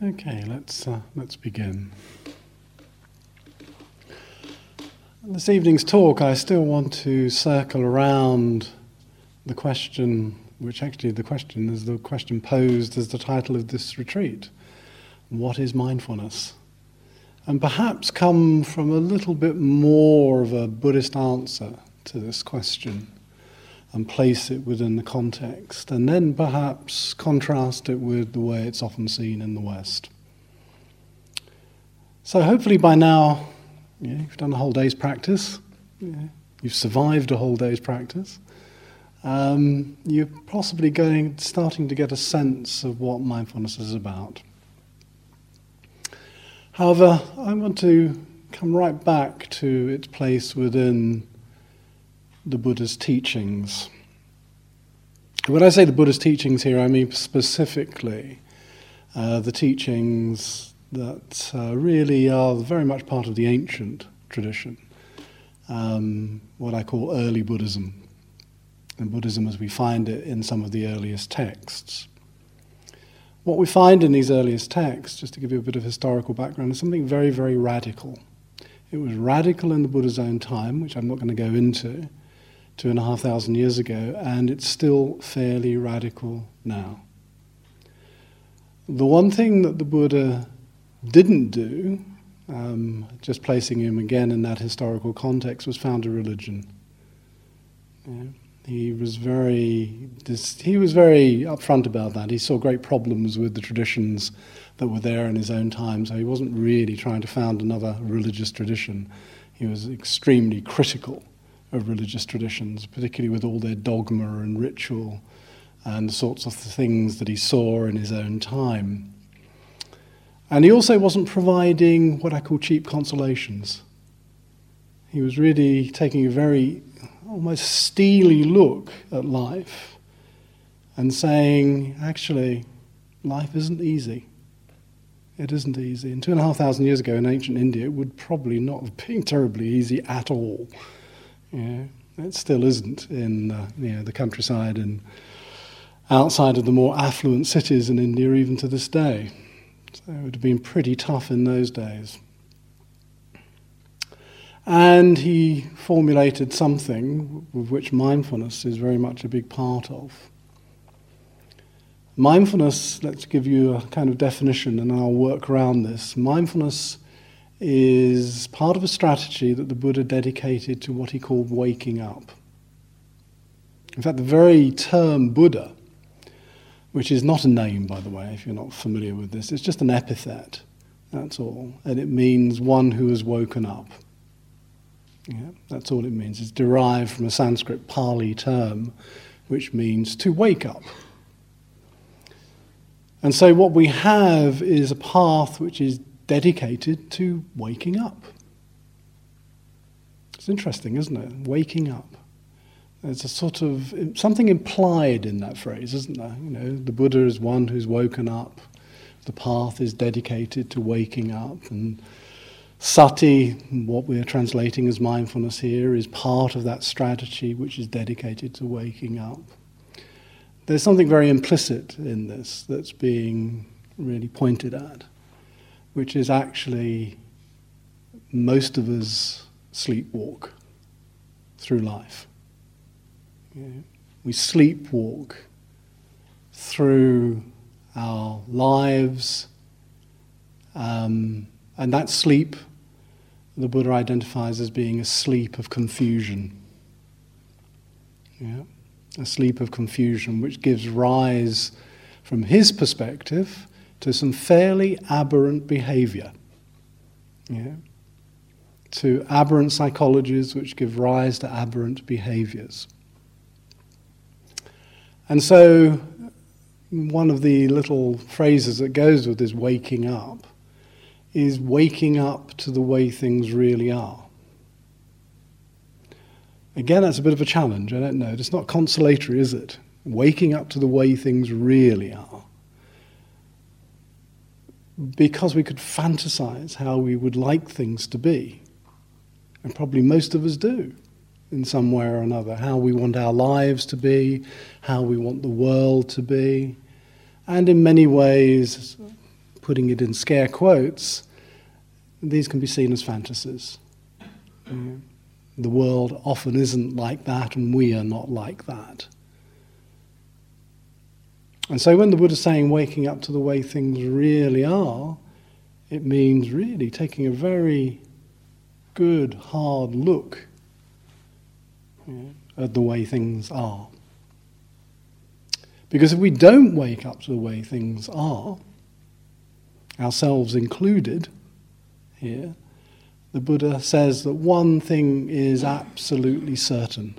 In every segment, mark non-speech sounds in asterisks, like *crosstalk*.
Okay, let's uh, let's begin. This evening's talk, I still want to circle around the question, which actually the question is the question posed as the title of this retreat: What is mindfulness? And perhaps come from a little bit more of a Buddhist answer to this question and place it within the context, and then perhaps contrast it with the way it's often seen in the West. So, hopefully, by now, you've done a whole day's practice, you've survived a whole day's practice. Um, you're possibly going, starting to get a sense of what mindfulness is about. However, I want to come right back to its place within the Buddha's teachings. When I say the Buddha's teachings here, I mean specifically uh, the teachings that uh, really are very much part of the ancient tradition, um, what I call early Buddhism, and Buddhism as we find it in some of the earliest texts. What we find in these earliest texts, just to give you a bit of historical background, is something very, very radical. It was radical in the Buddha's own time, which I'm not going to go into, two and a half thousand years ago, and it's still fairly radical now. The one thing that the Buddha didn't do, um, just placing him again in that historical context, was found a religion. Yeah. He was very he was very upfront about that. He saw great problems with the traditions that were there in his own time, so he wasn't really trying to found another religious tradition. He was extremely critical of religious traditions, particularly with all their dogma and ritual and the sorts of things that he saw in his own time. And he also wasn't providing what I call cheap consolations. He was really taking a very almost steely look at life and saying, actually, life isn't easy. It isn't easy. And two and a half thousand years ago in ancient India, it would probably not have been terribly easy at all. Yeah, it still isn't in uh, you know, the countryside and outside of the more affluent cities in India, even to this day. So it would have been pretty tough in those days. And he formulated something with which mindfulness is very much a big part of. Mindfulness, let's give you a kind of definition and I'll work around this. Mindfulness is part of a strategy that the Buddha dedicated to what he called waking up. In fact, the very term Buddha, which is not a name, by the way, if you're not familiar with this, it's just an epithet, that's all. And it means one who has woken up. Yeah, that's all it means. It's derived from a Sanskrit Pali term, which means to wake up. And so, what we have is a path which is dedicated to waking up. It's interesting, isn't it? Waking up. There's a sort of something implied in that phrase, isn't there? You know, the Buddha is one who's woken up. The path is dedicated to waking up, and sati, what we're translating as mindfulness here, is part of that strategy which is dedicated to waking up. There's something very implicit in this that's being really pointed at which is actually most of us sleepwalk through life. we sleepwalk through our lives, um, and that sleep the Buddha identifies as being a sleep of confusion. Yeah? A sleep of confusion, which gives rise, from his perspective, to some fairly aberrant behavior. Yeah? To aberrant psychologies which give rise to aberrant behaviors. And so, one of the little phrases that goes with this waking up is waking up to the way things really are. Again, that's a bit of a challenge, I don't know. It's not consolatory, is it? Waking up to the way things really are because we could fantasize how we would like things to be. And probably most of us do in some way or another. How we want our lives to be, how we want the world to be. And in many ways, putting it in scare quotes, these can be seen as fantasies. The world often isn't like that, and we are not like that. And so when the Buddha is saying waking up to the way things really are, it means really taking a very good, hard look at the way things are. Because if we don't wake up to the way things are, ourselves included here, the Buddha says that one thing is absolutely certain.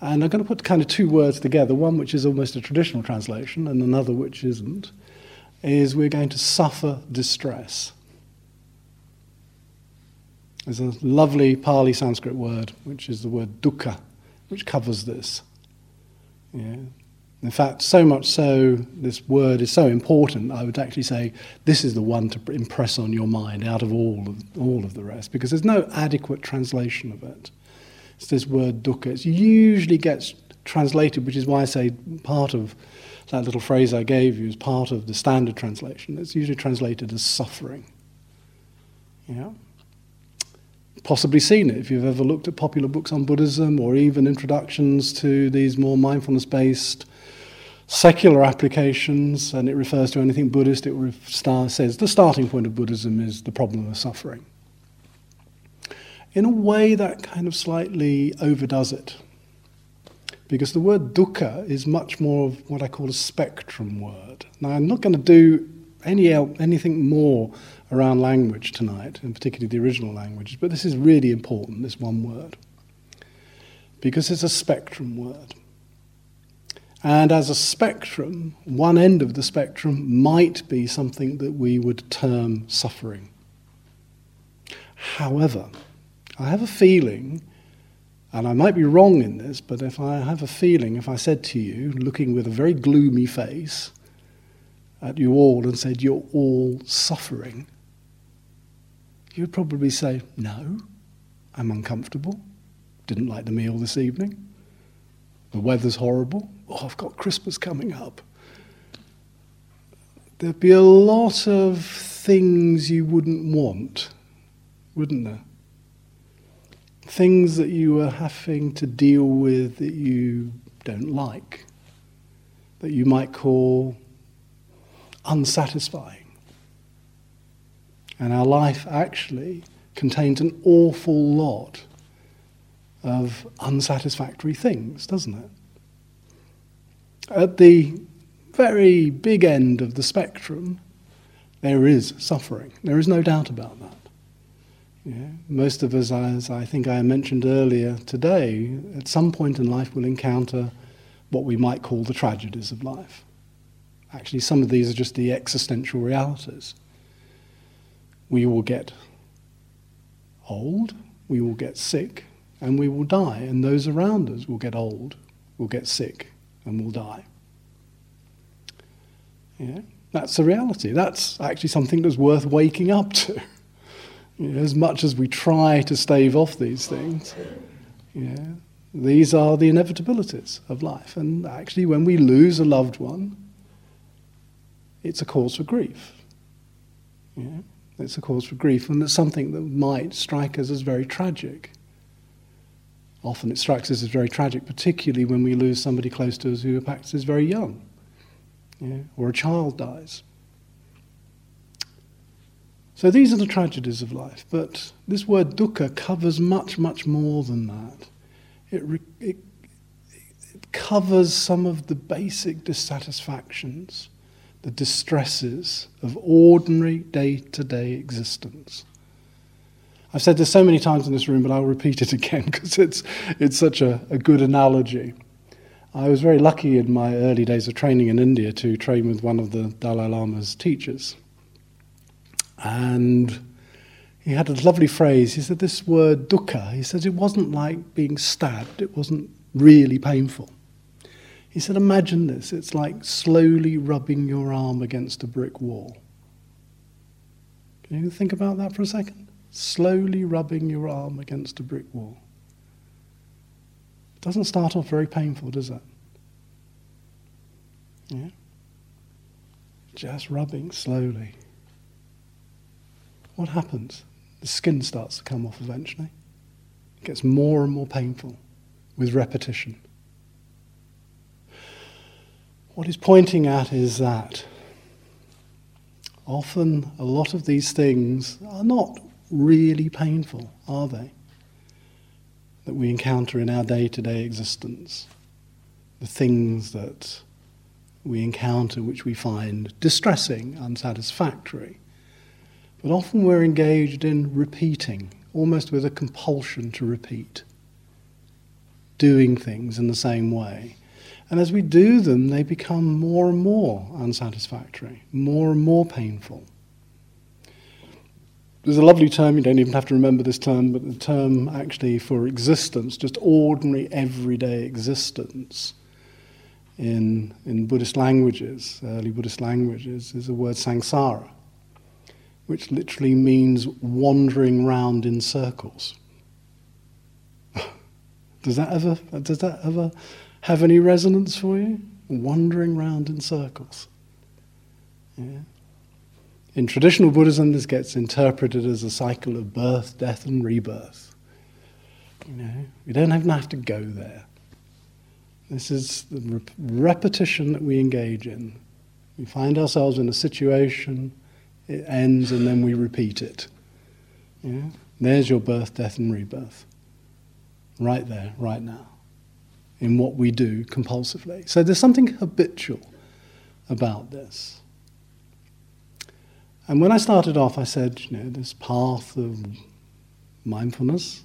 And I'm going to put kind of two words together, one which is almost a traditional translation and another which isn't, is we're going to suffer distress. There's a lovely Pali Sanskrit word, which is the word dukkha, which covers this. Yeah. In fact, so much so, this word is so important, I would actually say this is the one to impress on your mind out of all of, all of the rest, because there's no adequate translation of it. It's this word dukkha. It usually gets translated, which is why I say part of that little phrase I gave you is part of the standard translation. It's usually translated as suffering. Yeah? Possibly seen it if you've ever looked at popular books on Buddhism or even introductions to these more mindfulness based secular applications, and it refers to anything Buddhist, it says the starting point of Buddhism is the problem of suffering. In a way, that kind of slightly overdoes it. Because the word dukkha is much more of what I call a spectrum word. Now, I'm not going to do any anything more around language tonight, and particularly the original languages, but this is really important, this one word. Because it's a spectrum word. And as a spectrum, one end of the spectrum might be something that we would term suffering. However, I have a feeling, and I might be wrong in this, but if I have a feeling, if I said to you, looking with a very gloomy face at you all and said, You're all suffering, you'd probably say, No, I'm uncomfortable, didn't like the meal this evening, the weather's horrible, oh, I've got Christmas coming up. There'd be a lot of things you wouldn't want, wouldn't there? Things that you are having to deal with that you don't like, that you might call unsatisfying. And our life actually contains an awful lot of unsatisfactory things, doesn't it? At the very big end of the spectrum, there is suffering. There is no doubt about that. Yeah. Most of us, as I think I mentioned earlier today, at some point in life will encounter what we might call the tragedies of life. Actually, some of these are just the existential realities. We will get old, we will get sick, and we will die, and those around us will get old, will get sick, and will die. Yeah? That's the reality. That's actually something that's worth waking up to. *laughs* You know, as much as we try to stave off these things, yeah, these are the inevitabilities of life. And actually, when we lose a loved one, it's a cause for grief. Yeah? It's a cause for grief, and it's something that might strike us as very tragic. Often it strikes us as very tragic, particularly when we lose somebody close to us who perhaps is very young, yeah, or a child dies. So these are the tragedies of life, but this word dukkha covers much, much more than that. It, it, it covers some of the basic dissatisfactions, the distresses of ordinary day to day existence. I've said this so many times in this room, but I'll repeat it *laughs* again because it's, it's such a, a good analogy. I was very lucky in my early days of training in India to train with one of the Dalai Lama's teachers. And he had a lovely phrase. He said, This word dukkha, he says it wasn't like being stabbed, it wasn't really painful. He said, Imagine this it's like slowly rubbing your arm against a brick wall. Can you think about that for a second? slowly rubbing your arm against a brick wall. It doesn't start off very painful, does it? Yeah? Just rubbing slowly. What happens? The skin starts to come off eventually. It gets more and more painful with repetition. What he's pointing at is that often a lot of these things are not really painful, are they? That we encounter in our day to day existence. The things that we encounter which we find distressing, unsatisfactory. But often we're engaged in repeating, almost with a compulsion to repeat, doing things in the same way. And as we do them, they become more and more unsatisfactory, more and more painful. There's a lovely term, you don't even have to remember this term, but the term actually for existence, just ordinary everyday existence in, in Buddhist languages, early Buddhist languages, is the word samsara, which literally means wandering round in circles. *laughs* does that ever, does that ever have any resonance for you? Wandering round in circles. Yeah. In traditional Buddhism, this gets interpreted as a cycle of birth, death, and rebirth. You know, we don't even have to go there. This is the rep- repetition that we engage in. We find ourselves in a situation, it ends, and then we repeat it. Yeah? There's your birth, death, and rebirth. Right there, right now in what we do compulsively. So there's something habitual about this. And when I started off, I said, you know, this path of mindfulness,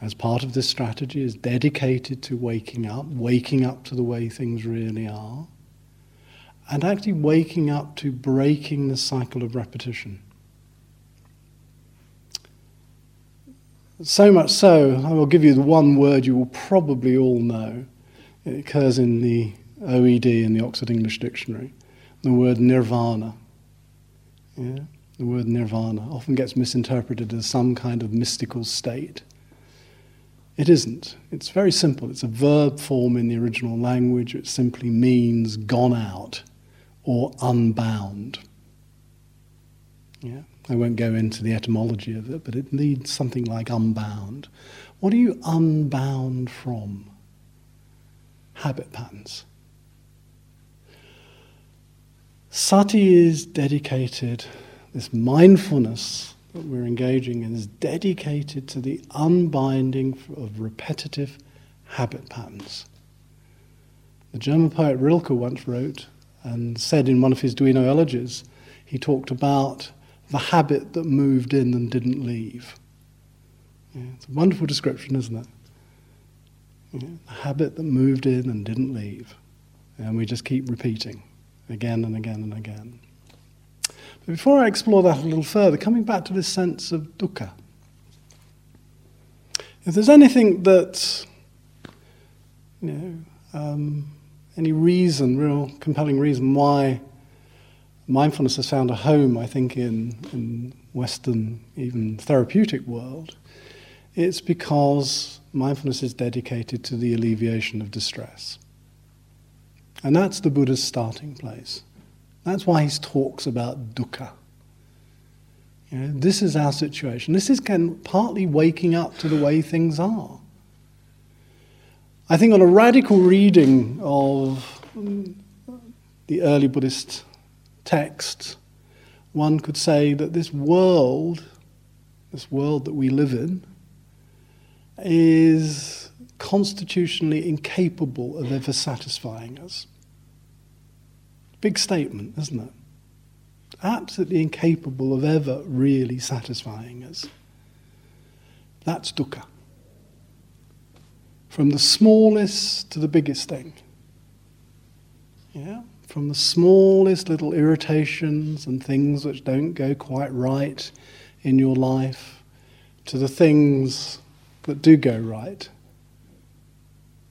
as part of this strategy, is dedicated to waking up, waking up to the way things really are, and actually waking up to breaking the cycle of repetition. So much so, I will give you the one word you will probably all know. It occurs in the OED in the Oxford English Dictionary. The word nirvana. Yeah? The word nirvana often gets misinterpreted as some kind of mystical state. It isn't. It's very simple. It's a verb form in the original language. It simply means gone out or unbound. Yeah? I won't go into the etymology of it, but it needs something like unbound. What are you unbound from? Habit patterns. Sati is dedicated, this mindfulness that we're engaging in is dedicated to the unbinding of repetitive habit patterns. The German poet Rilke once wrote and said in one of his Duino elegies, he talked about the habit that moved in and didn't leave. Yeah, it's a wonderful description, isn't it? Yeah, the habit that moved in and didn't leave. And we just keep repeating again and again and again. But before I explore that a little further, coming back to this sense of dukkha, if there's anything that, you know, um, any reason, real compelling reason why mindfulness has found a home, I think, in, in Western, even therapeutic world, it's because mindfulness is dedicated to the alleviation of distress. And that's the Buddha's starting place. That's why he talks about dukkha. You know, this is our situation. This is partly waking up to the way things are. I think on a radical reading of the early Buddhist text, one could say that this world, this world that we live in, is constitutionally incapable of ever satisfying us. Big statement, isn't it? Absolutely incapable of ever really satisfying us. That's dukkha. From the smallest to the biggest thing. Yeah? from the smallest little irritations and things which don't go quite right in your life to the things that do go right.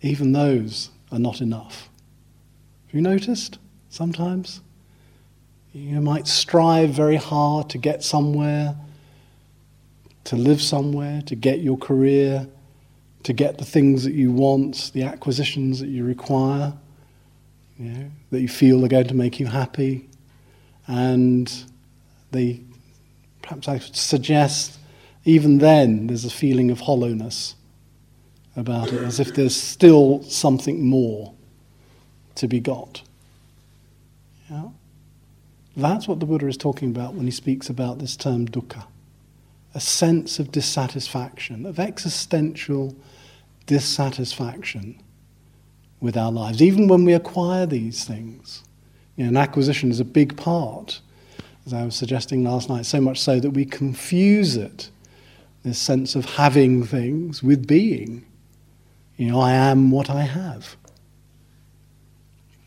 Even those are not enough. Have you noticed sometimes? You might strive very hard to get somewhere, to live somewhere, to get your career, to get the things that you want, the acquisitions that you require you know, that you feel are going to make you happy. And they, perhaps I could suggest, even then, there's a feeling of hollowness about it, as if there's still something more to be got. Yeah? That's what the Buddha is talking about when he speaks about this term dukkha a sense of dissatisfaction, of existential dissatisfaction with our lives, even when we acquire these things. You know, acquisition is a big part, as I was suggesting last night, so much so that we confuse it, this sense of having things, with being. You know, I am what I have.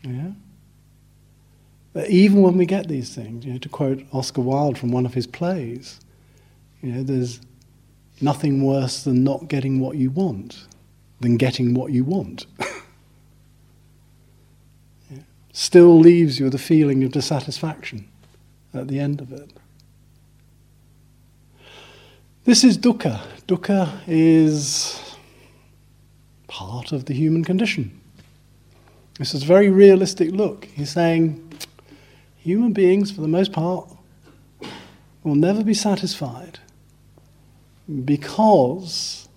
Yeah? But even when we get these things, you know, to quote Oscar Wilde from one of his plays, you know, there's nothing worse than not getting what you want than getting what you want. *laughs* Still leaves you with a feeling of dissatisfaction at the end of it. This is dukkha. Dukkha is part of the human condition. This is a very realistic look. He's saying human beings, for the most part, will never be satisfied because,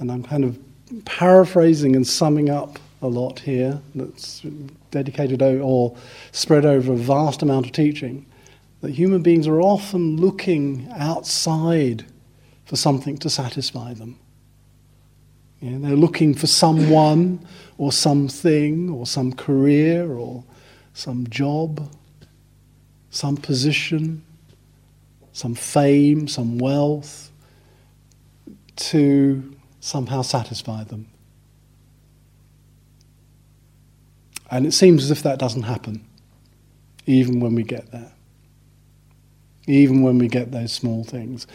and I'm kind of paraphrasing and summing up a lot here that's dedicated or spread over a vast amount of teaching, that human beings are often looking outside for something to satisfy them. You know, they're looking for someone or something or some career or some job, some position, some fame, some wealth to somehow satisfy them. And it seems as if that doesn't happen, even when we get there, even when we get those small things.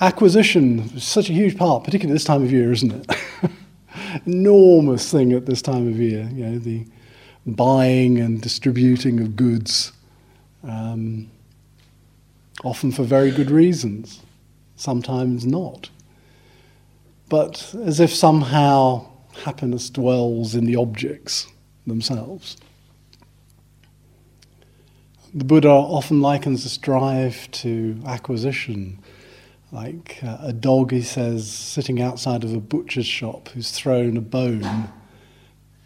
Acquisition is such a huge part, particularly this time of year, isn't it? *laughs* Enormous thing at this time of year, you know, the buying and distributing of goods, um, often for very good reasons, sometimes not. But as if somehow happiness dwells in the objects themselves. The Buddha often likens this drive to acquisition like uh, a dog, he says, sitting outside of a butcher's shop who's thrown a bone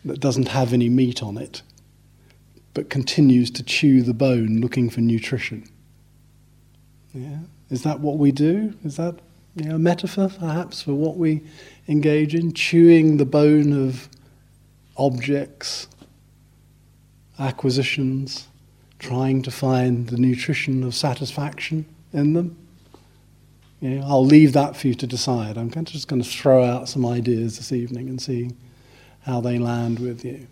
that doesn't have any meat on it, but continues to chew the bone looking for nutrition. Yeah? Is that what we do? Is that you know, a metaphor, perhaps, for what we engage in? Chewing the bone of objects, acquisitions, trying to find the nutrition of satisfaction in them? Yeah, I'll leave that for you to decide. I'm just going to throw out some ideas this evening and see how they land with you.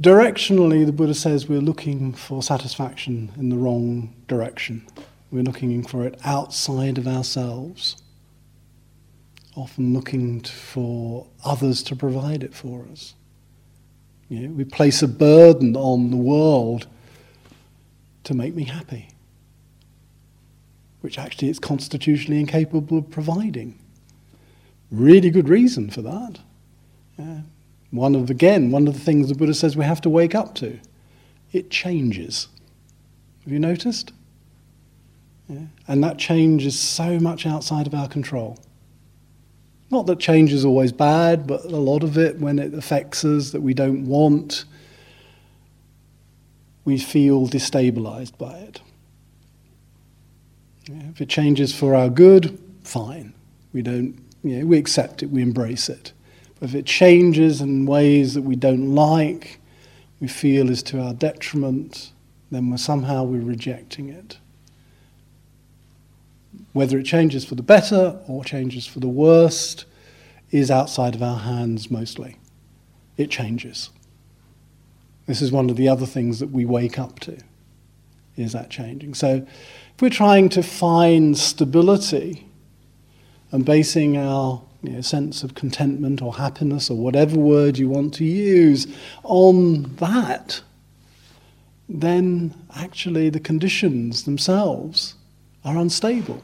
Directionally, the Buddha says we're looking for satisfaction in the wrong direction. We're looking for it outside of ourselves, often looking for others to provide it for us. You know, we place a burden on the world to make me happy which actually it's constitutionally incapable of providing. Really good reason for that. Yeah. One of, again, one of the things the Buddha says we have to wake up to. It changes. Have you noticed? Yeah. And that change is so much outside of our control. Not that change is always bad, but a lot of it, when it affects us that we don't want, we feel destabilized by it. If it changes for our good, fine. We don't, you know, we accept it, we embrace it. But if it changes in ways that we don't like, we feel is to our detriment, then we're somehow we're rejecting it. Whether it changes for the better or changes for the worst is outside of our hands mostly. It changes. This is one of the other things that we wake up to, is that changing. So if we're trying to find stability and basing our you know, sense of contentment or happiness or whatever word you want to use on that, then actually the conditions themselves are unstable.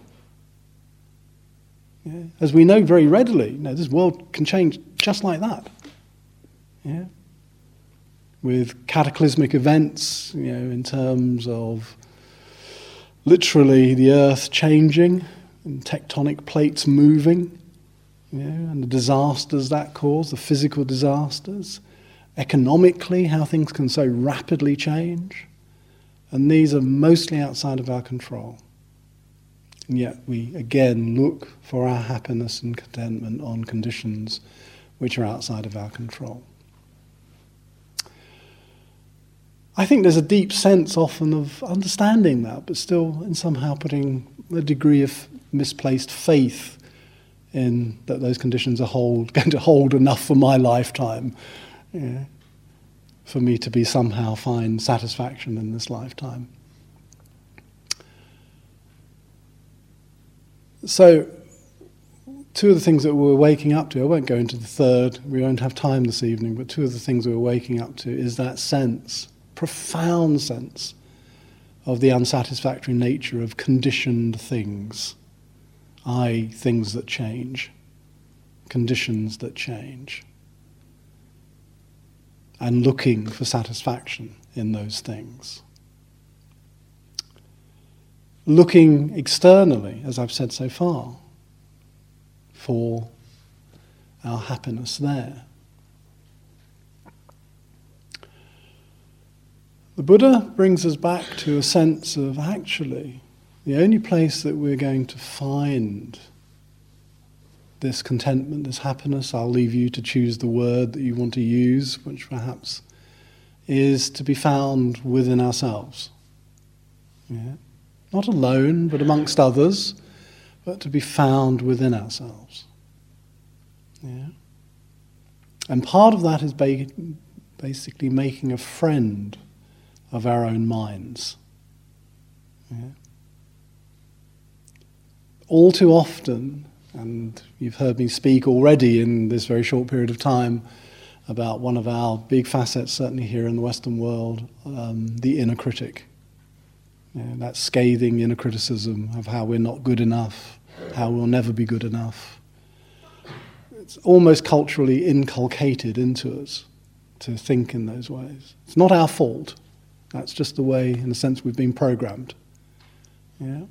Yeah? As we know very readily, you know, this world can change just like that. Yeah? with cataclysmic events, you know, in terms of literally the earth changing and tectonic plates moving, you know, and the disasters that cause, the physical disasters, economically, how things can so rapidly change. And these are mostly outside of our control. And yet we again look for our happiness and contentment on conditions which are outside of our control. I think there's a deep sense often of understanding that, but still in somehow putting a degree of misplaced faith in that those conditions are hold, *laughs* going to hold enough for my lifetime for me to be somehow find satisfaction in this lifetime. So, two of the things that we're waking up to, I won't go into the third, we won't have time this evening, but two of the things we're waking up to is that sense, profound sense, of the unsatisfactory nature of conditioned things, i.e., things that change, conditions that change, and looking for satisfaction in those things looking externally, as I've said so far, for our happiness there. The Buddha brings us back to a sense of actually the only place that we're going to find this contentment, this happiness, I'll leave you to choose the word that you want to use, which perhaps is to be found within ourselves. Yeah? Not alone, but amongst others, but to be found within ourselves. Yeah? And part of that is ba- basically making a friend of our own minds. Yeah? All too often, and you've heard me speak already in this very short period of time about one of our big facets, certainly here in the Western world, um, the inner critic. You know, that scathing inner criticism of how we're not good enough, how we'll never be good enough. It's almost culturally inculcated into us to think in those ways. It's not our fault. That's just the way, in a sense, we've been programmed. Yeah?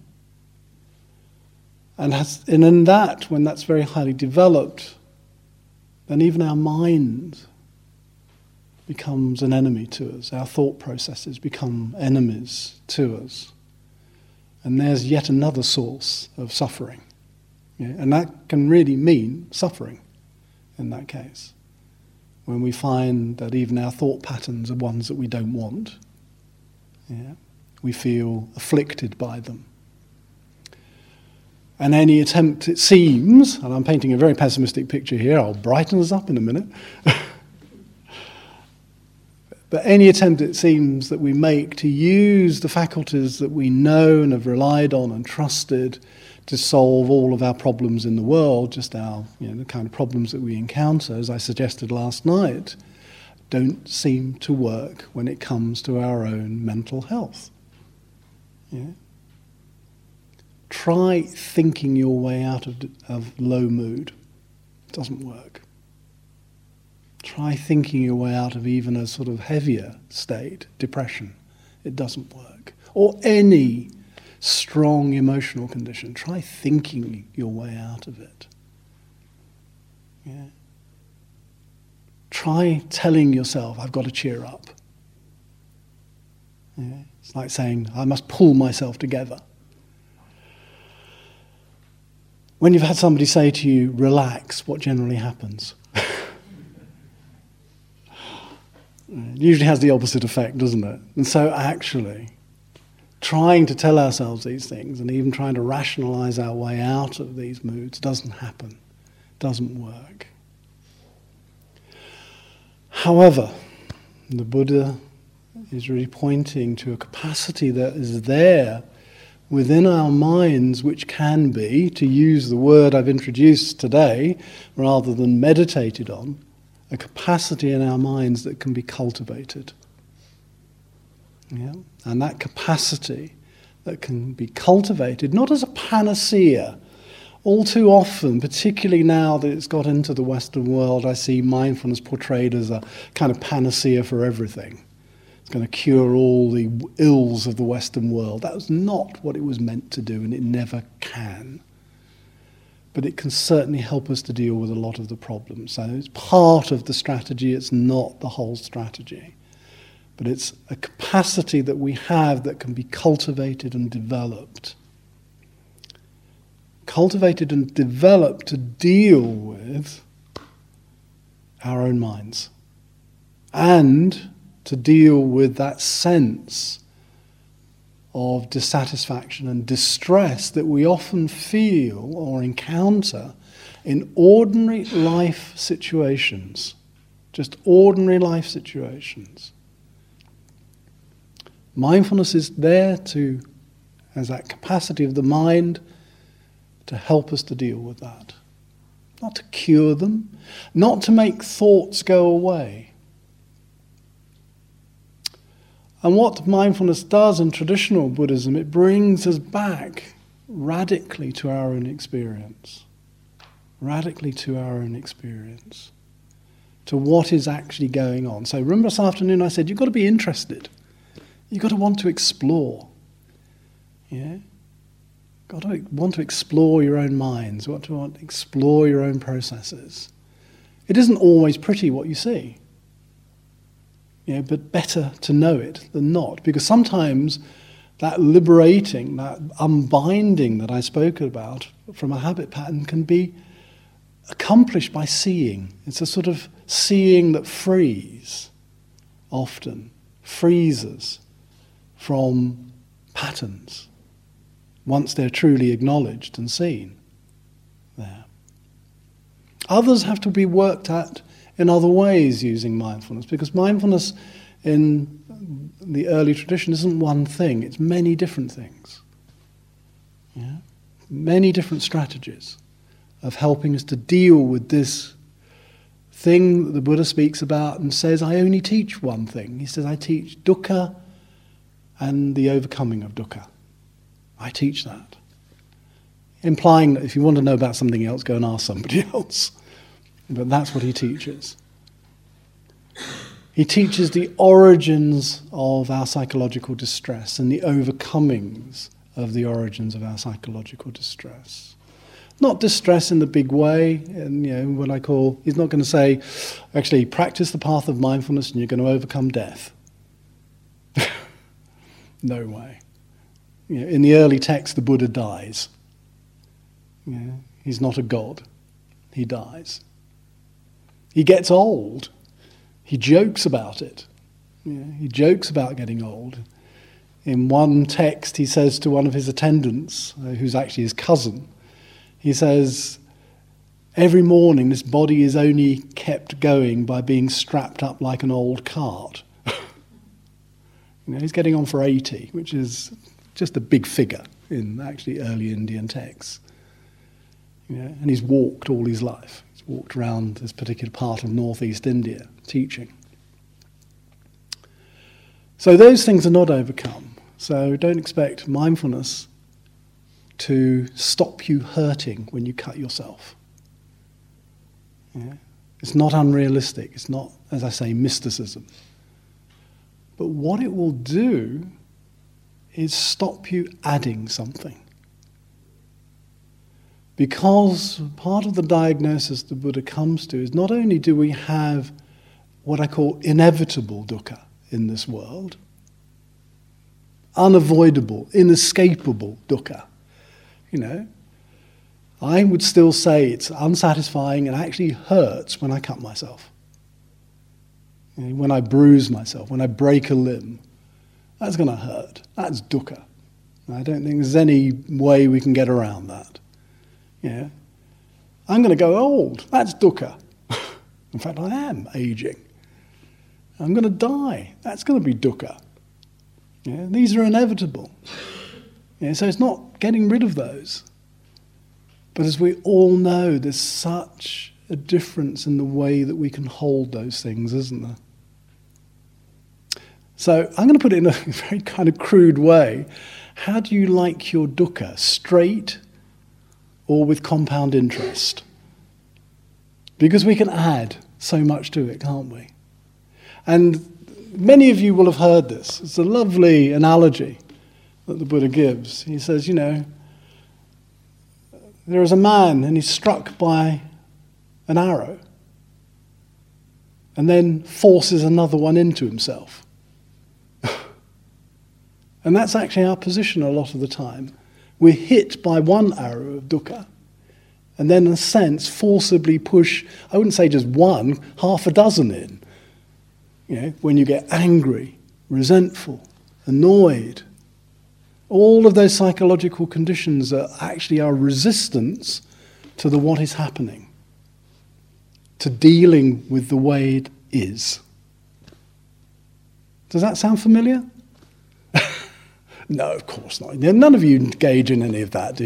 And, has, and in that, when that's very highly developed, then even our mind becomes an enemy to us. Our thought processes become enemies to us. And there's yet another source of suffering. Yeah? And that can really mean suffering in that case. When we find that even our thought patterns are ones that we don't want, yeah? we feel afflicted by them. And any attempt, it seems, and I'm painting a very pessimistic picture here, I'll brighten us up in a minute. *laughs* But any attempt, it seems, that we make to use the faculties that we know and have relied on and trusted to solve all of our problems in the world, just our, you know, the kind of problems that we encounter, as I suggested last night, don't seem to work when it comes to our own mental health. Yeah? Try thinking your way out of, of low mood. It doesn't work. Try thinking your way out of even a sort of heavier state, depression. It doesn't work. Or any strong emotional condition. Try thinking your way out of it. Yeah. Try telling yourself, I've got to cheer up. Yeah. It's like saying, I must pull myself together. When you've had somebody say to you, relax, what generally happens? It usually has the opposite effect, doesn't it? And so, actually, trying to tell ourselves these things and even trying to rationalize our way out of these moods doesn't happen, doesn't work. However, the Buddha is really pointing to a capacity that is there within our minds, which can be, to use the word I've introduced today, rather than meditated on, a capacity in our minds that can be cultivated. Yeah? And that capacity that can be cultivated not as a panacea All too often, particularly now that it's got into the Western world, I see mindfulness portrayed as a kind of panacea for everything. It's going to cure all the ills of the Western world. That was not what it was meant to do, and it never can. But it can certainly help us to deal with a lot of the problems. So it's part of the strategy, it's not the whole strategy. But it's a capacity that we have that can be cultivated and developed cultivated and developed to deal with our own minds and to deal with that sense of dissatisfaction and distress that we often feel or encounter in ordinary life situations. Just ordinary life situations. Mindfulness is there to, as that capacity of the mind to help us to deal with that. Not to cure them, not to make thoughts go away. And what mindfulness does in traditional Buddhism, it brings us back radically to our own experience. Radically to our own experience. To what is actually going on. So remember this afternoon I said you've got to be interested. You've got to want to explore. Yeah? got to want to explore your own minds, want to want explore your own processes. It isn't always pretty what you see. You know, but better to know it than not, because sometimes that liberating, that unbinding that I spoke about from a habit pattern can be accomplished by seeing. It's a sort of seeing that frees, often, freezes from patterns once they're truly acknowledged and seen there. Others have to be worked at in other ways using mindfulness because mindfulness in the early tradition isn't one thing, it's many different things. Yeah? Many different strategies of helping us to deal with this thing that the Buddha speaks about and says, I only teach one thing. He says, I teach dukkha and the overcoming of dukkha. I teach that. Implying that if you want to know about something else, go and ask somebody *laughs* else. But that's what he teaches. He teaches the origins of our psychological distress and the overcomings of the origins of our psychological distress. Not distress in the big way, and you know what I call. He's not going to say, actually, practice the path of mindfulness and you're going to overcome death. *laughs* no way. You know, in the early text, the Buddha dies. He's not a god, he dies. He gets old. He jokes about it. He jokes about getting old. In one text, he says to one of his attendants, uh, who's actually his cousin, he says, Every morning, this body is only kept going by being strapped up like an old cart. *laughs* you know, he's getting on for 80, which is just a big figure in actually early Indian texts. You know, and he's walked all his life. Walked around this particular part of northeast India teaching. So those things are not overcome. So don't expect mindfulness to stop you hurting when you cut yourself. Yeah? It's not unrealistic. It's not, as I say, mysticism. But what it will do is stop you adding something. Because part of the diagnosis the Buddha comes to is not only do we have what I call inevitable dukkha in this world, unavoidable, inescapable dukkha, you know, I would still say it's unsatisfying and actually hurts when I cut myself. when I bruise myself, when I break a limb, that's going to hurt. That's dukkha. I don't think there's any way we can get around that. Yeah. I'm going to go old. That's dukkha. *laughs* In fact, I am aging. I'm going to die. That's going to be dukkha. Yeah. These are inevitable. Yeah. So it's not getting rid of those. But as we all know, there's such a difference in the way that we can hold those things, isn't there? So I'm going to put it in a *laughs* very kind of crude way. How do you like your dukkha? Straight or with compound interest. Because we can add so much to it, can't we? And many of you will have heard this. It's a lovely analogy that the Buddha gives. He says, you know, there is a man and he's struck by an arrow and then forces another one into himself. *laughs* and that's actually our position a lot of the time. We're hit by one arrow of dukkha and then, in a sense, forcibly push, I wouldn't say just one, half a dozen in. You know, when you get angry, resentful, annoyed, all of those psychological conditions are actually our resistance to the what is happening, to dealing with the way it is. Does that sound familiar? *laughs* no, of course not. None of you engage in any of that, do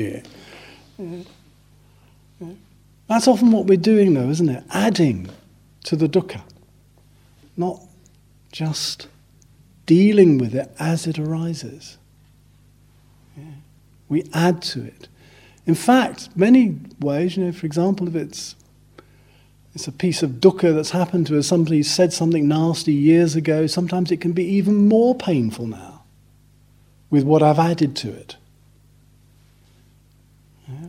you? That's often what we're doing, though, isn't it? Adding to the dukkha, not just dealing with it as it arises. We add to it. In fact, many ways, you know, for example, if it's it's a piece of dukkha that's happened to us, somebody said something nasty years ago, sometimes it can be even more painful now with what I've added to it. Yeah.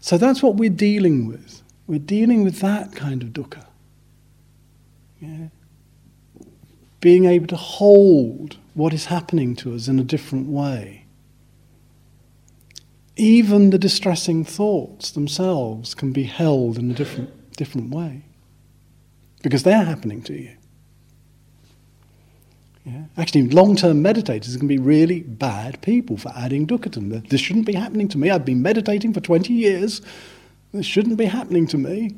So that's what we're dealing with. We're dealing with that kind of dukkha. Yeah. Being able to hold what is happening to us in a different way. Even the distressing thoughts themselves can be held in a different, different way because they're happening to you. Yeah. Actually, long term meditators can be really bad people for adding dukkha to them. This shouldn't be happening to me. I've been meditating for 20 years. This shouldn't be happening to me.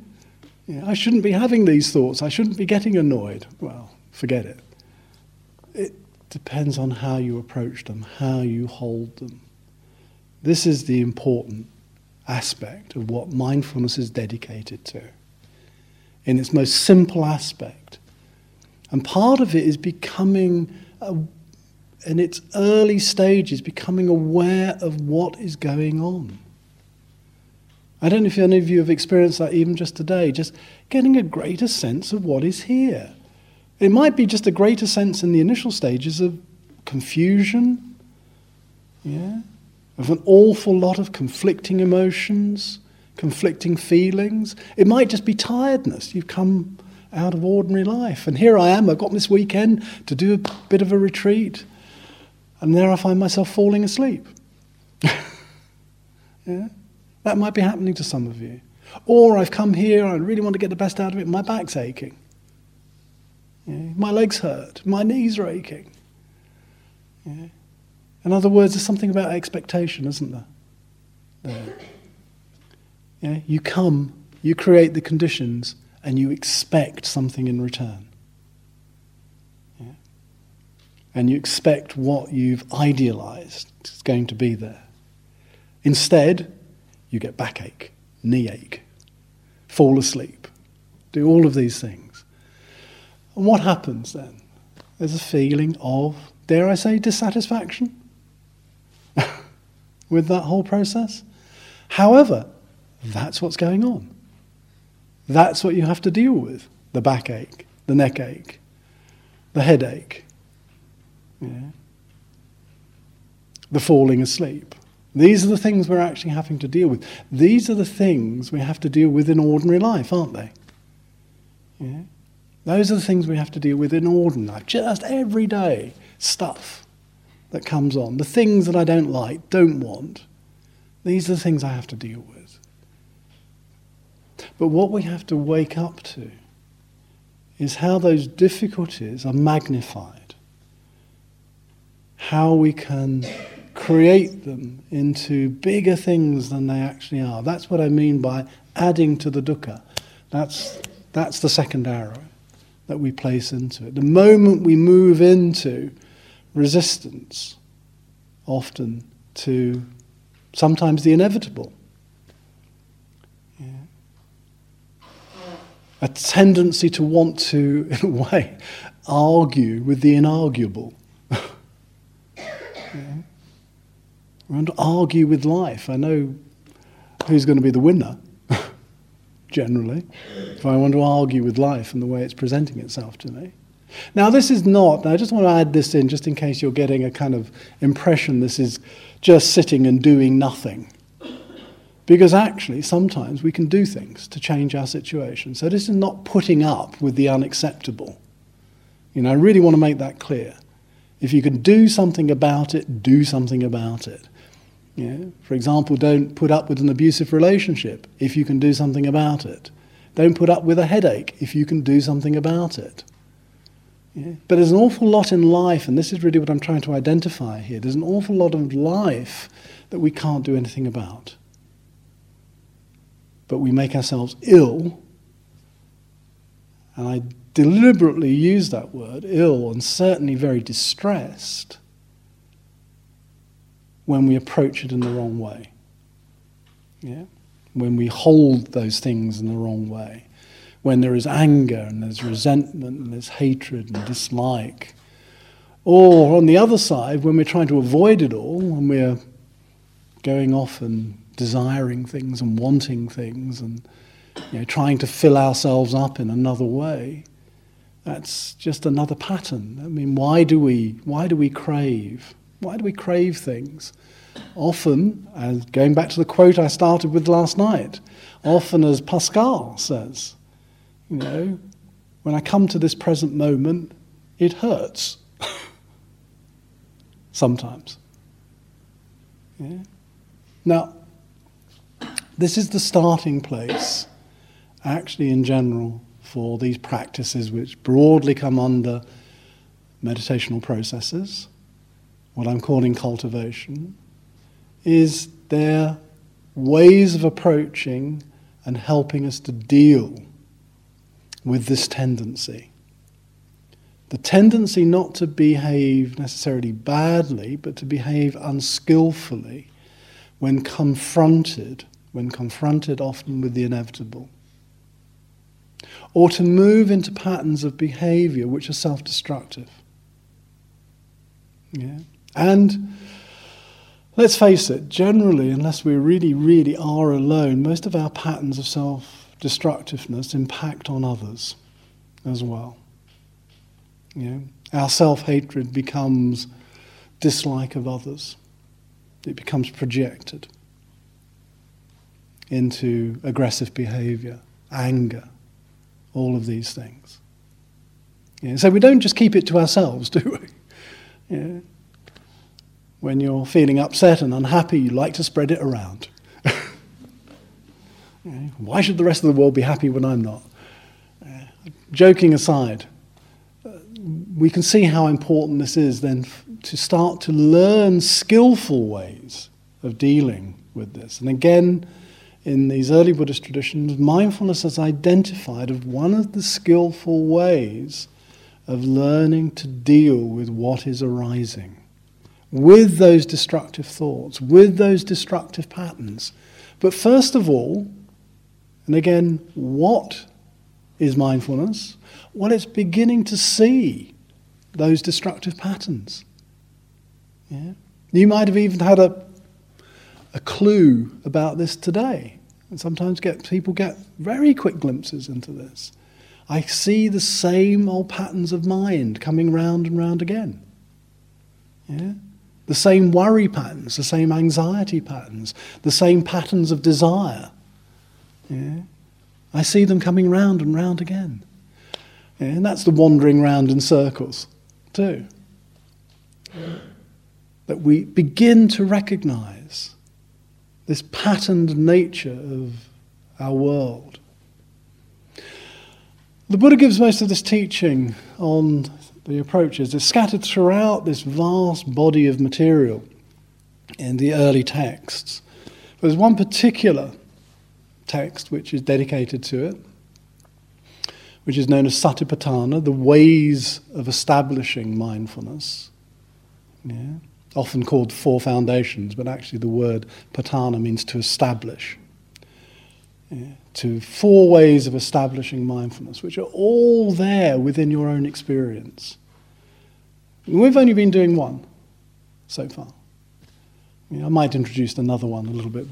Yeah, I shouldn't be having these thoughts. I shouldn't be getting annoyed. Well, forget it. It depends on how you approach them, how you hold them. This is the important aspect of what mindfulness is dedicated to. In its most simple aspect, and part of it is becoming, in its early stages, becoming aware of what is going on. I don't know if any of you have experienced that even just today, just getting a greater sense of what is here. It might be just a greater sense in the initial stages of confusion, yeah, of an awful lot of conflicting emotions, conflicting feelings. It might just be tiredness. You've come out of ordinary life. And here I am, I've got this weekend to do a bit of a retreat. And there I find myself falling asleep. *laughs* yeah? That might be happening to some of you. Or I've come here, I really want to get the best out of it, my back's aching. Yeah? My legs hurt, my knees are aching. Yeah? In other words, there's something about expectation, isn't there? Yeah? You come, you create the conditions and you expect something in return. And you expect what you've idealized is going to be there. Instead, you get backache, knee ache, fall asleep, do all of these things. And what happens then? There's a feeling of, dare I say, dissatisfaction *laughs* with that whole process. However, that's what's going on. That's what you have to deal with the backache, the neck ache, the headache, the falling asleep. These are the things we're actually having to deal with. These are the things we have to deal with in ordinary life, aren't they? Those are the things we have to deal with in ordinary life, just everyday stuff that comes on. The things that I don't like, don't want. These are the things I have to deal with. But what we have to wake up to is how those difficulties are magnified, how we can create them into bigger things than they actually are. That's what I mean by adding to the dukkha. That's, that's the second arrow that we place into it. The moment we move into resistance, often to sometimes the inevitable, a tendency to want to, *laughs* in a way, argue with the inarguable. *laughs* yeah. We want to argue with life. I know who's going to be the winner, *laughs* generally, if I want to argue with life and the way it's presenting itself to me. Now, this is not, I just want to add this in just in case you're getting a kind of impression this is just sitting and doing nothing. Because actually, sometimes we can do things to change our situation. So, this is not putting up with the unacceptable. You know, I really want to make that clear. If you can do something about it, do something about it. Yeah? For example, don't put up with an abusive relationship if you can do something about it. Don't put up with a headache if you can do something about it. Yeah? But there's an awful lot in life, and this is really what I'm trying to identify here. There's an awful lot of life that we can't do anything about. But we make ourselves ill, and I deliberately use that word, ill, and certainly very distressed, when we approach it in the wrong way. Yeah? When we hold those things in the wrong way when there is anger and there's resentment and there's hatred and dislike. Or on the other side, when we're trying to avoid it all, and we're going off and desiring things and wanting things and you know, trying to fill ourselves up in another way, that's just another pattern. I mean, why do we, why do we crave? Why do we crave things? Often, as going back to the quote I started with last night, often as Pascal says, you know, when I come to this present moment, it hurts. *laughs* Sometimes. Yeah? Now, this is the starting place, actually, in general, for these practices which broadly come under meditational processes, what I'm calling cultivation, is their ways of approaching and helping us to deal with this tendency. The tendency not to behave necessarily badly, but to behave unskillfully when confronted, when confronted often with the inevitable. Or to move into patterns of behavior which are self destructive. Yeah? And let's face it, generally, unless we really, really are alone, most of our patterns of self destructiveness impact on others as well. Know, our self hatred becomes dislike of others, it becomes projected into aggressive behavior, anger, all of these things. Yeah, so we don't just keep it to ourselves, *laughs* do we? Yeah. When you're feeling upset and unhappy, you like to spread it around. *laughs* Why should the rest of the world be happy when I'm not? Joking aside, uh, we can see how important this is then to start to learn skillful ways of dealing with this. And again, in these early Buddhist traditions, mindfulness is identified as one of the skillful ways of learning to deal with what is arising, with those destructive thoughts, with those destructive patterns. But first of all, and again, what is mindfulness? Well, it's beginning to see those destructive patterns. Yeah? You might have even had a, a clue about this today. And sometimes get, people get very quick glimpses into this. I see the same old patterns of mind coming round and round again. Yeah? The same worry patterns, the same anxiety patterns, the same patterns of desire. Yeah? I see them coming round and round again. Yeah? And that's the wandering round in circles, too. That we begin to recognize this patterned nature of our world. The Buddha gives most of this teaching on the approaches. It's scattered throughout this vast body of material in the early texts. There's one particular text which is dedicated to it, which is known as Satipatthana, the ways of establishing mindfulness. Yeah? Often called Four Foundations, but actually the word patthana means to establish. Yeah? To four ways of establishing mindfulness, which are all there within your own experience. We've only been doing one so far. I might introduce another one a little bit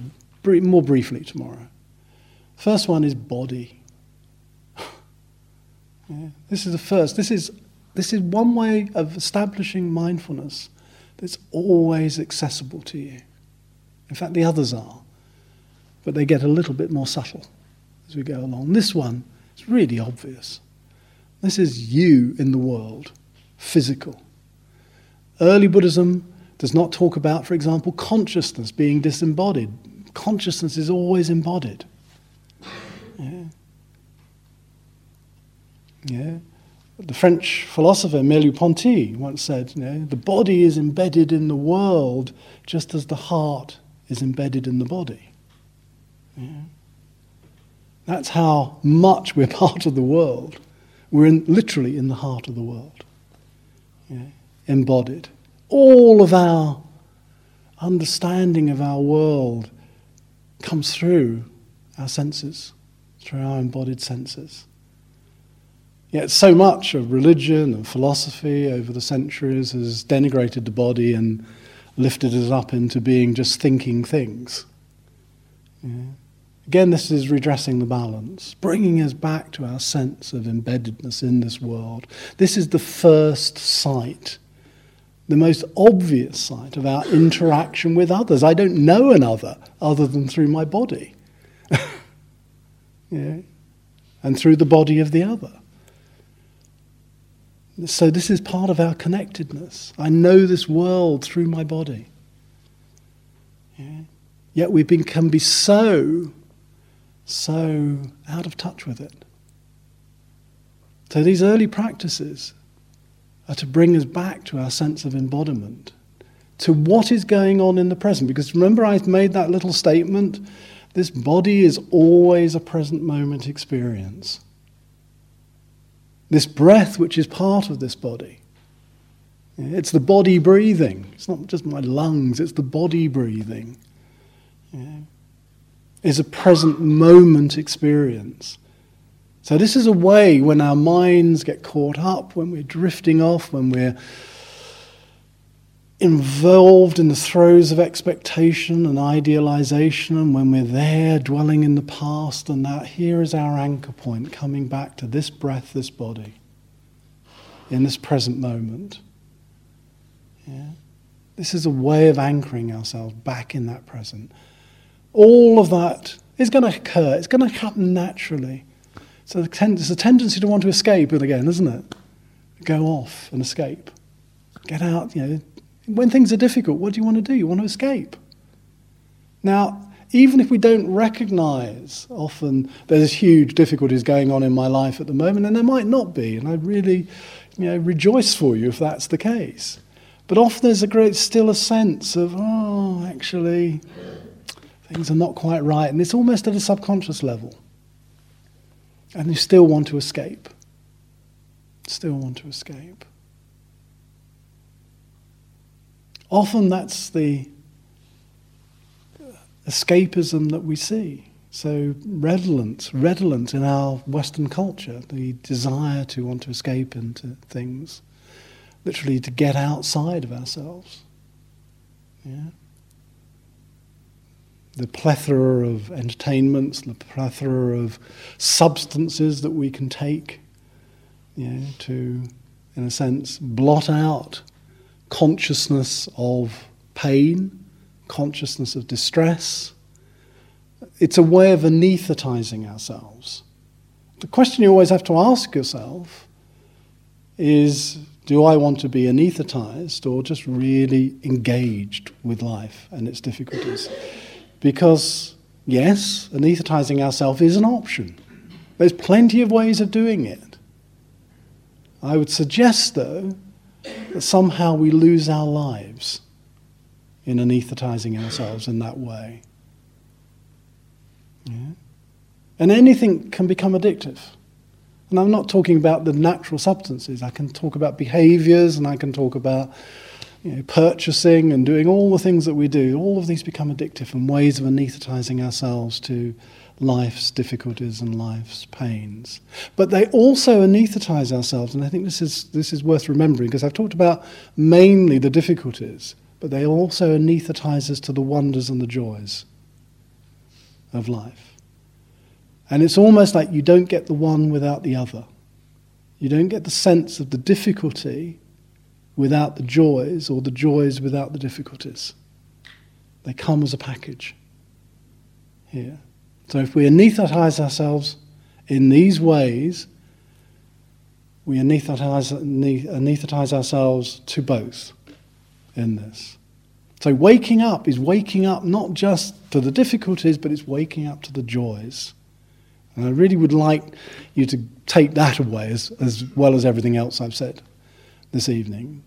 more briefly tomorrow. First one is body. *laughs* yeah, this is the first. This is, this is one way of establishing mindfulness that's always accessible to you. In fact, the others are, but they get a little bit more subtle as we go along. This one is really obvious. This is you in the world, physical. Early Buddhism does not talk about, for example, consciousness being disembodied. Consciousness is always embodied. Yeah. Yeah. The French philosopher Merleau-Ponty once said, you know, the body is embedded in the world just as the heart is embedded in the body. Yeah. That's how much we're *laughs* part of the world. We're in, literally in the heart of the world, yeah. embodied. All of our understanding of our world comes through our senses, through our embodied senses. Yet so much of religion and philosophy over the centuries has denigrated the body and lifted it up into being just thinking things. Yeah. Again, this is redressing the balance, bringing us back to our sense of embeddedness in this world. This is the first sight, the most obvious sight of our interaction with others. I don't know another other than through my body, *laughs* yeah. and through the body of the other. So, this is part of our connectedness. I know this world through my body. Yeah. Yet we can be so, so out of touch with it. So, these early practices are to bring us back to our sense of embodiment, to what is going on in the present. Because remember, I've made that little statement this body is always a present moment experience. This breath, which is part of this body. It's the body breathing. It's not just my lungs, it's the body breathing. Yeah. Is a present moment experience. So, this is a way when our minds get caught up, when we're drifting off, when we're involved in the throes of expectation and idealization, and when we're there dwelling in the past, and that here is our anchor point coming back to this breath, this body, in this present moment. Yeah? This is a way of anchoring ourselves back in that present. All of that is going to occur, it's going to happen naturally. So there's a tendency to want to escape it again, isn't it? Go off and escape. Get out, you know, when things are difficult, what do you want to do? You want to escape. Now, even if we don't recognize often there's huge difficulties going on in my life at the moment, and there might not be, and I really you know, rejoice for you if that's the case. But often there's a great, still a sense of, oh, actually, things are not quite right. And it's almost at a subconscious level. And you still want to escape. Still want to escape. Often that's the escapism that we see. So redolent, redolent in our Western culture, the desire to want to escape into things, literally to get outside of ourselves. Yeah. The plethora of entertainments, the plethora of substances that we can take, you know, to, in a sense, blot out consciousness of pain, consciousness of distress. It's a way of anesthetizing ourselves. The question you always have to ask yourself is do I want to be anesthetized or just really engaged with life and its difficulties? Because, yes, anesthetizing ourselves is an option. There's plenty of ways of doing it. I would suggest, though, that somehow we lose our lives in anesthetizing ourselves in that way. Yeah? And anything can become addictive. And I'm not talking about the natural substances. I can talk about behaviors and I can talk about you know, purchasing and doing all the things that we do. All of these become addictive and ways of anesthetizing ourselves to life's difficulties and life's pains. But they also anesthetize ourselves, and I think this is, this is worth remembering because I've talked about mainly the difficulties, but they also anesthetize us to the wonders and the joys. of life. And it's almost like you don't get the one without the other. You don't get the sense of the difficulty without the joys, or the joys without the difficulties. They come as a package here. So if we anesthetize ourselves in these ways, we anesthetize, ourselves to both in this. So waking up is waking up not just to the difficulties, but it's waking up to the joys. And I really would like you to take that away as, as well as everything else I've said this evening.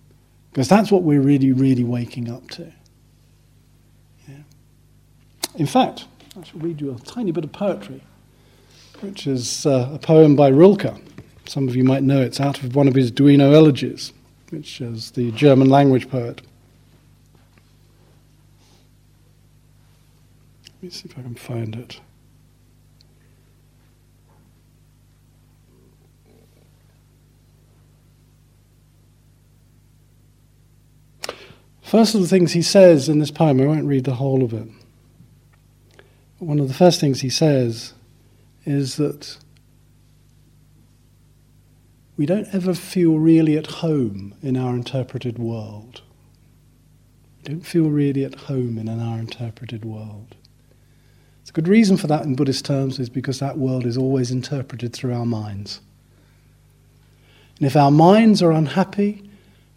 Because that's what we're really, really waking up to. Yeah. In fact, I shall read you a tiny bit of poetry, which is uh, a poem by Rilke. Some of you might know it's out of one of his Duino elegies, which is the German language poet. Let me see if I can find it. First of the things he says in this poem, I won't read the whole of it. One of the first things he says is that we don't ever feel really at home in our interpreted world. We don't feel really at home in our interpreted world. It's a good reason for that in Buddhist terms is because that world is always interpreted through our minds. And if our minds are unhappy,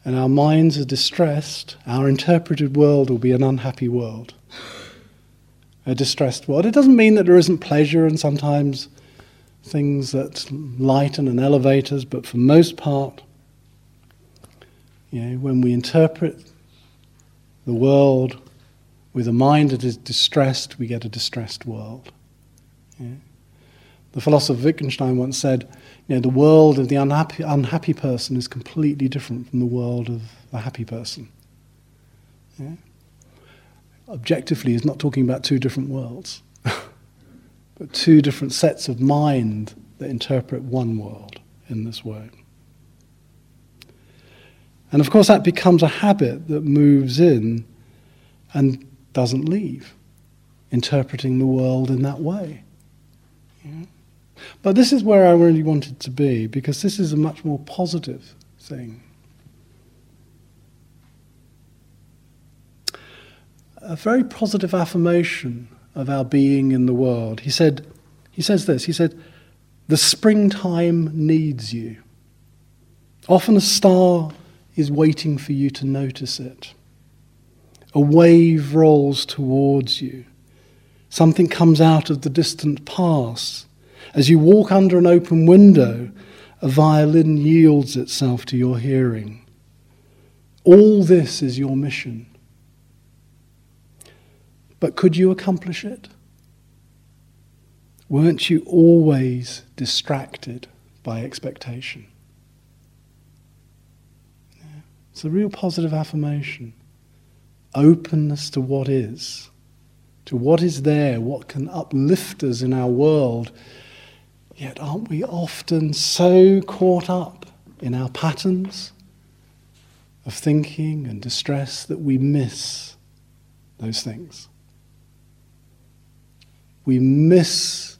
and our minds are distressed, our interpreted world will be an unhappy world, *laughs* a distressed world. It doesn't mean that there isn't pleasure and sometimes things that lighten and elevate us, but for most part, you know, when we interpret the world with a mind that is distressed, we get a distressed world. The philosopher Wittgenstein once said, you know, the world of the unhappy, unhappy person is completely different from the world of the happy person. Objectively, is not talking about two different worlds, *laughs* but two different sets of mind that interpret one world in this way. And of course, that becomes a habit that moves in and doesn't leave, interpreting the world in that way. Yeah? But this is where I really wanted to be, because this is a much more positive thing. A very positive affirmation of our being in the world. He said, he says this, he said, the springtime needs you. Often a star is waiting for you to notice it. A wave rolls towards you. Something comes out of the distant past as you walk under an open window, a violin yields itself to your hearing. All this is your mission. But could you accomplish it? Weren't you always distracted by expectation? It's a real positive affirmation. Openness to what is, to what is there, what can uplift us in our world Yet, aren't we often so caught up in our patterns of thinking and distress that we miss those things? We miss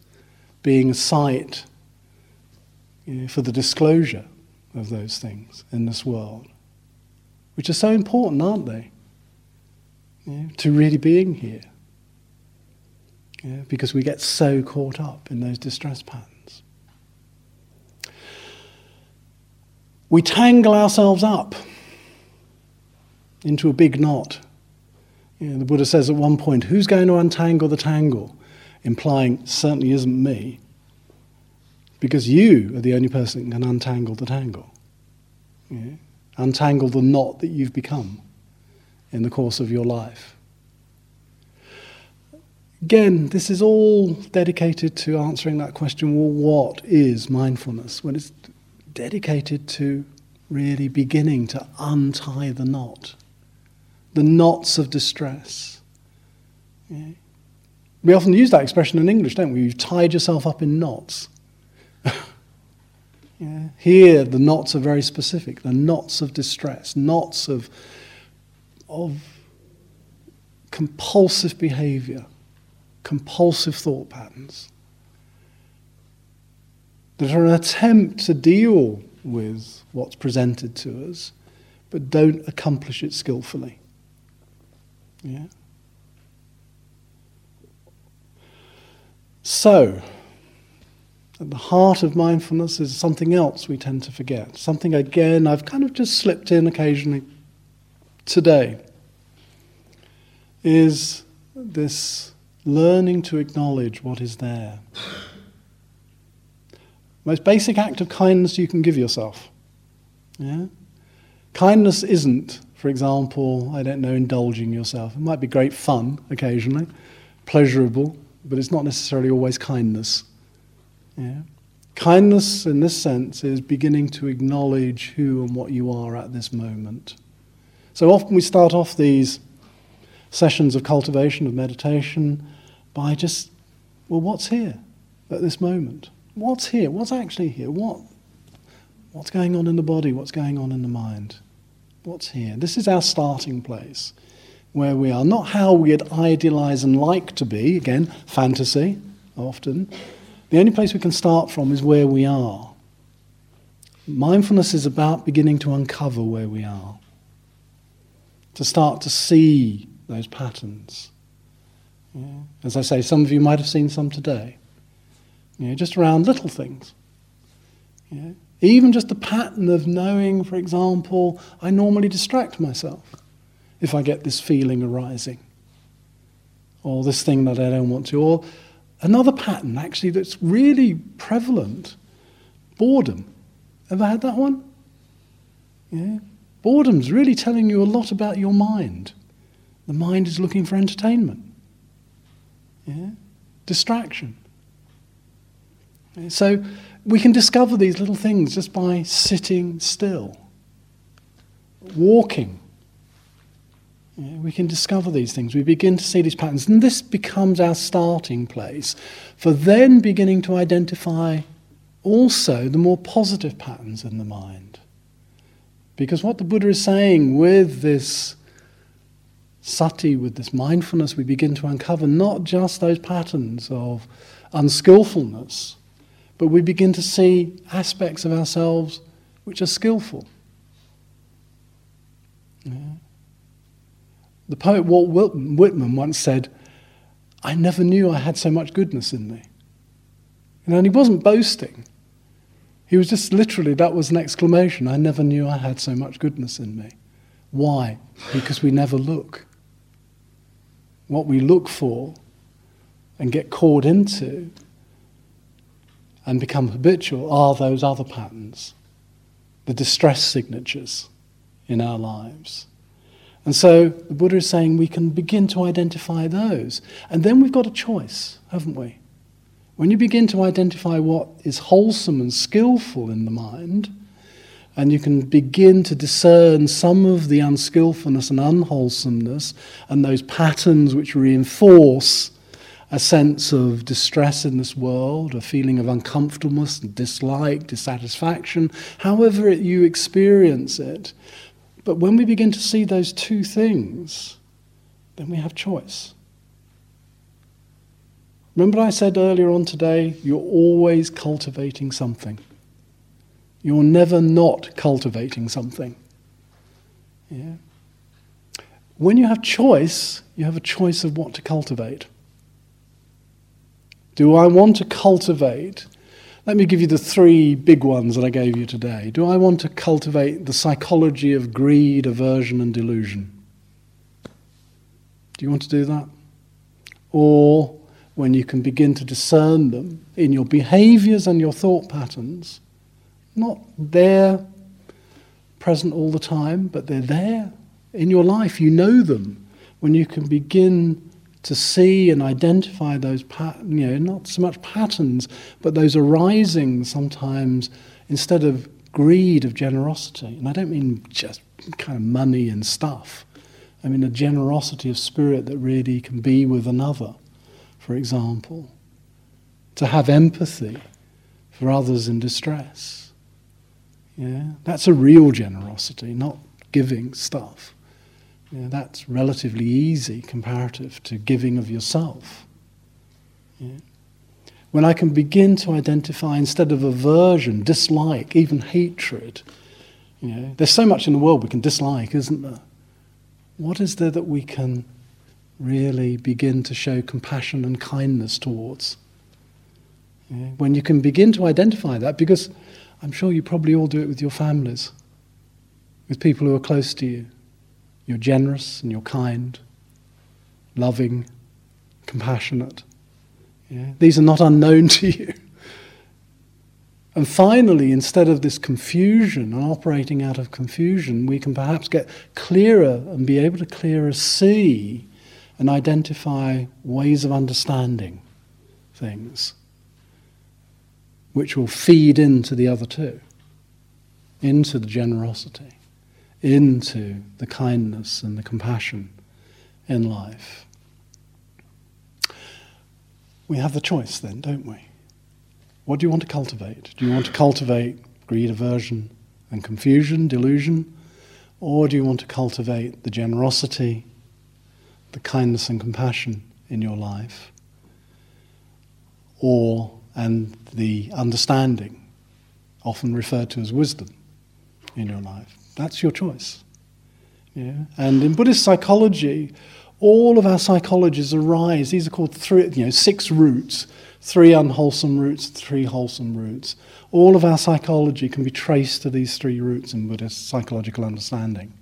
being a site you know, for the disclosure of those things in this world, which are so important, aren't they? You know, to really being here. Yeah, because we get so caught up in those distress patterns. we tangle ourselves up into a big knot. You know, the Buddha says at one point, Who's going to untangle the tangle? Implying, certainly isn't me, because you are the only person that can untangle the tangle. Know, untangle the knot that you've become in the course of your life. Again, this is all dedicated to answering that question well, what is mindfulness? When it's dedicated to really beginning to untie the knot, the knots of distress. Yeah. We often use that expression in English, don't we? You've tied yourself up in knots. *laughs* yeah. Here, the knots are very specific. The knots of distress, knots of, of compulsive behavior compulsive thought patterns that are an attempt to deal with what's presented to us, but don't accomplish it skillfully. Yeah? So, at the heart of mindfulness is something else we tend to forget. Something, again, I've kind of just slipped in occasionally today, is this learning to acknowledge what is there. Most basic act of kindness you can give yourself. Yeah? Kindness isn't, for example, I don't know, indulging yourself. It might be great fun occasionally, pleasurable, but it's not necessarily always kindness. Yeah? Kindness, in this sense, is beginning to acknowledge who and what you are at this moment. So often we start off these sessions of cultivation, of meditation, by just, well, what's here at this moment? What's here? What's actually here? What, what's going on in the body? What's going on in the mind? What's here? This is our starting place where we are. Not how we'd idealize and like to be, again, fantasy often. The only place we can start from is where we are. Mindfulness is about beginning to uncover where we are, to start to see those patterns. Yeah. As I say, some of you might have seen some today, yeah, just around little things. Yeah. Even just the pattern of knowing, for example, I normally distract myself if I get this feeling arising, or this thing that I don't want to, or another pattern actually that's really prevalent boredom. Ever had that one? Yeah. Boredom's really telling you a lot about your mind. The mind is looking for entertainment, yeah? distraction. So we can discover these little things just by sitting still, walking. We can discover these things. We begin to see these patterns, and this becomes our starting place for then beginning to identify also the more positive patterns in the mind. Because what the Buddha is saying with this sati, with this mindfulness, we begin to uncover not just those patterns of unskillfulness but we begin to see aspects of ourselves which are skillful. Yeah. The poet Walt Whitman once said, I never knew I had so much goodness in me. And he wasn't boasting. He was just literally, that was an exclamation. I never knew I had so much goodness in me. Why? Because we never look. What we look for and get caught into and become habitual are those other patterns, the distress signatures in our lives. And so the Buddha is saying we can begin to identify those. And then we've got a choice, haven't we? When you begin to identify what is wholesome and skillful in the mind, and you can begin to discern some of the unskillfulness and unwholesomeness and those patterns which reinforce a sense of distress in this world, a feeling of uncomfortableness, dislike, dissatisfaction, however it, you experience it. But when we begin to see those two things, then we have choice. Remember, I said earlier on today, you're always cultivating something. You're never not cultivating something. Yeah? When you have choice, you have a choice of what to cultivate. Do I want to cultivate? Let me give you the three big ones that I gave you today. Do I want to cultivate the psychology of greed, aversion, and delusion? Do you want to do that? Or when you can begin to discern them in your behaviors and your thought patterns, not there present all the time, but they're there in your life. You know them. When you can begin to see and identify those, pat- you know, not so much patterns, but those arising sometimes instead of greed of generosity. And I don't mean just kind of money and stuff. I mean a generosity of spirit that really can be with another, for example. To have empathy for others in distress. Yeah, that's a real generosity, not giving stuff. You know, that's relatively easy comparative to giving of yourself. When I can begin to identify instead of aversion, dislike, even hatred. You know, there's so much in the world we can dislike, isn't there? What is there that we can really begin to show compassion and kindness towards? When you can begin to identify that, because I'm sure you probably all do it with your families, with people who are close to you. You're generous and you're kind, loving, compassionate. Yeah? These are not unknown *laughs* to you. And finally, instead of this confusion and operating out of confusion, we can perhaps get clearer and be able to clearer see and identify ways of understanding things which will feed into the other two, into the generosity, into the kindness and the compassion in life. We have the choice then, don't we? What do you want to cultivate? Do you want to cultivate greed, aversion, and confusion, delusion? Or do you want to cultivate the generosity, the kindness and compassion in your life? Or, and the understanding, often referred to as wisdom, in your life? That's your choice. Yeah? And in Buddhist psychology, all of our psychologies arise. These are called three, you know, six roots three unwholesome roots, three wholesome roots. All of our psychology can be traced to these three roots in Buddhist psychological understanding.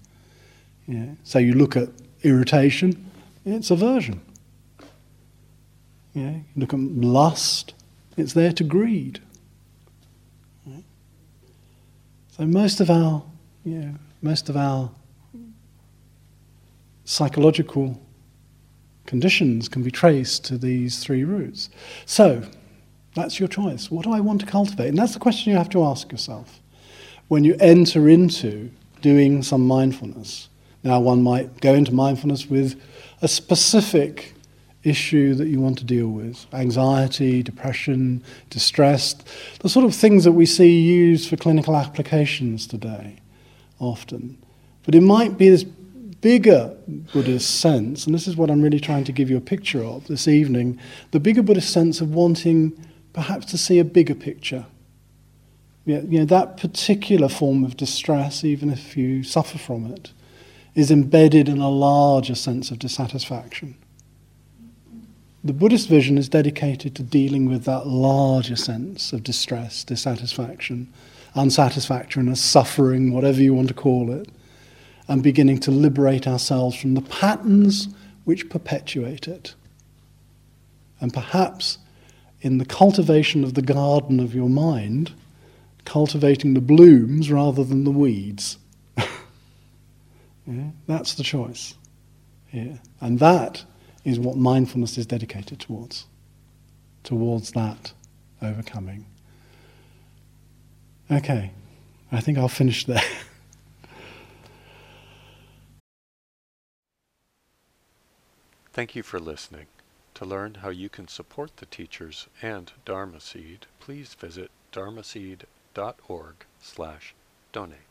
Yeah. So you look at irritation, it's aversion. Yeah. You look at lust, it's there to greed. Yeah. So most of our, yeah, most of our psychological conditions can be traced to these three roots. So, that's your choice. What do I want to cultivate? And that's the question you have to ask yourself when you enter into doing some mindfulness. Now, one might go into mindfulness with a specific issue that you want to deal with anxiety, depression, distress, the sort of things that we see used for clinical applications today often. But it might be this bigger Buddhist sense, and this is what I'm really trying to give you a picture of this evening, the bigger Buddhist sense of wanting perhaps to see a bigger picture. You know, that particular form of distress, even if you suffer from it, is embedded in a larger sense of dissatisfaction. The Buddhist vision is dedicated to dealing with that larger sense of distress, dissatisfaction, unsatisfactoriness, suffering, whatever you want to call it and beginning to liberate ourselves from the patterns which perpetuate it. And perhaps in the cultivation of the garden of your mind, cultivating the blooms rather than the weeds. *laughs* yeah, that's the choice. Yeah. And that is what mindfulness is dedicated towards, towards that overcoming. Okay, I think I'll finish there. *laughs* Thank you for listening. To learn how you can support the teachers and Dharma Seed, please visit dharmaseed.org slash donate.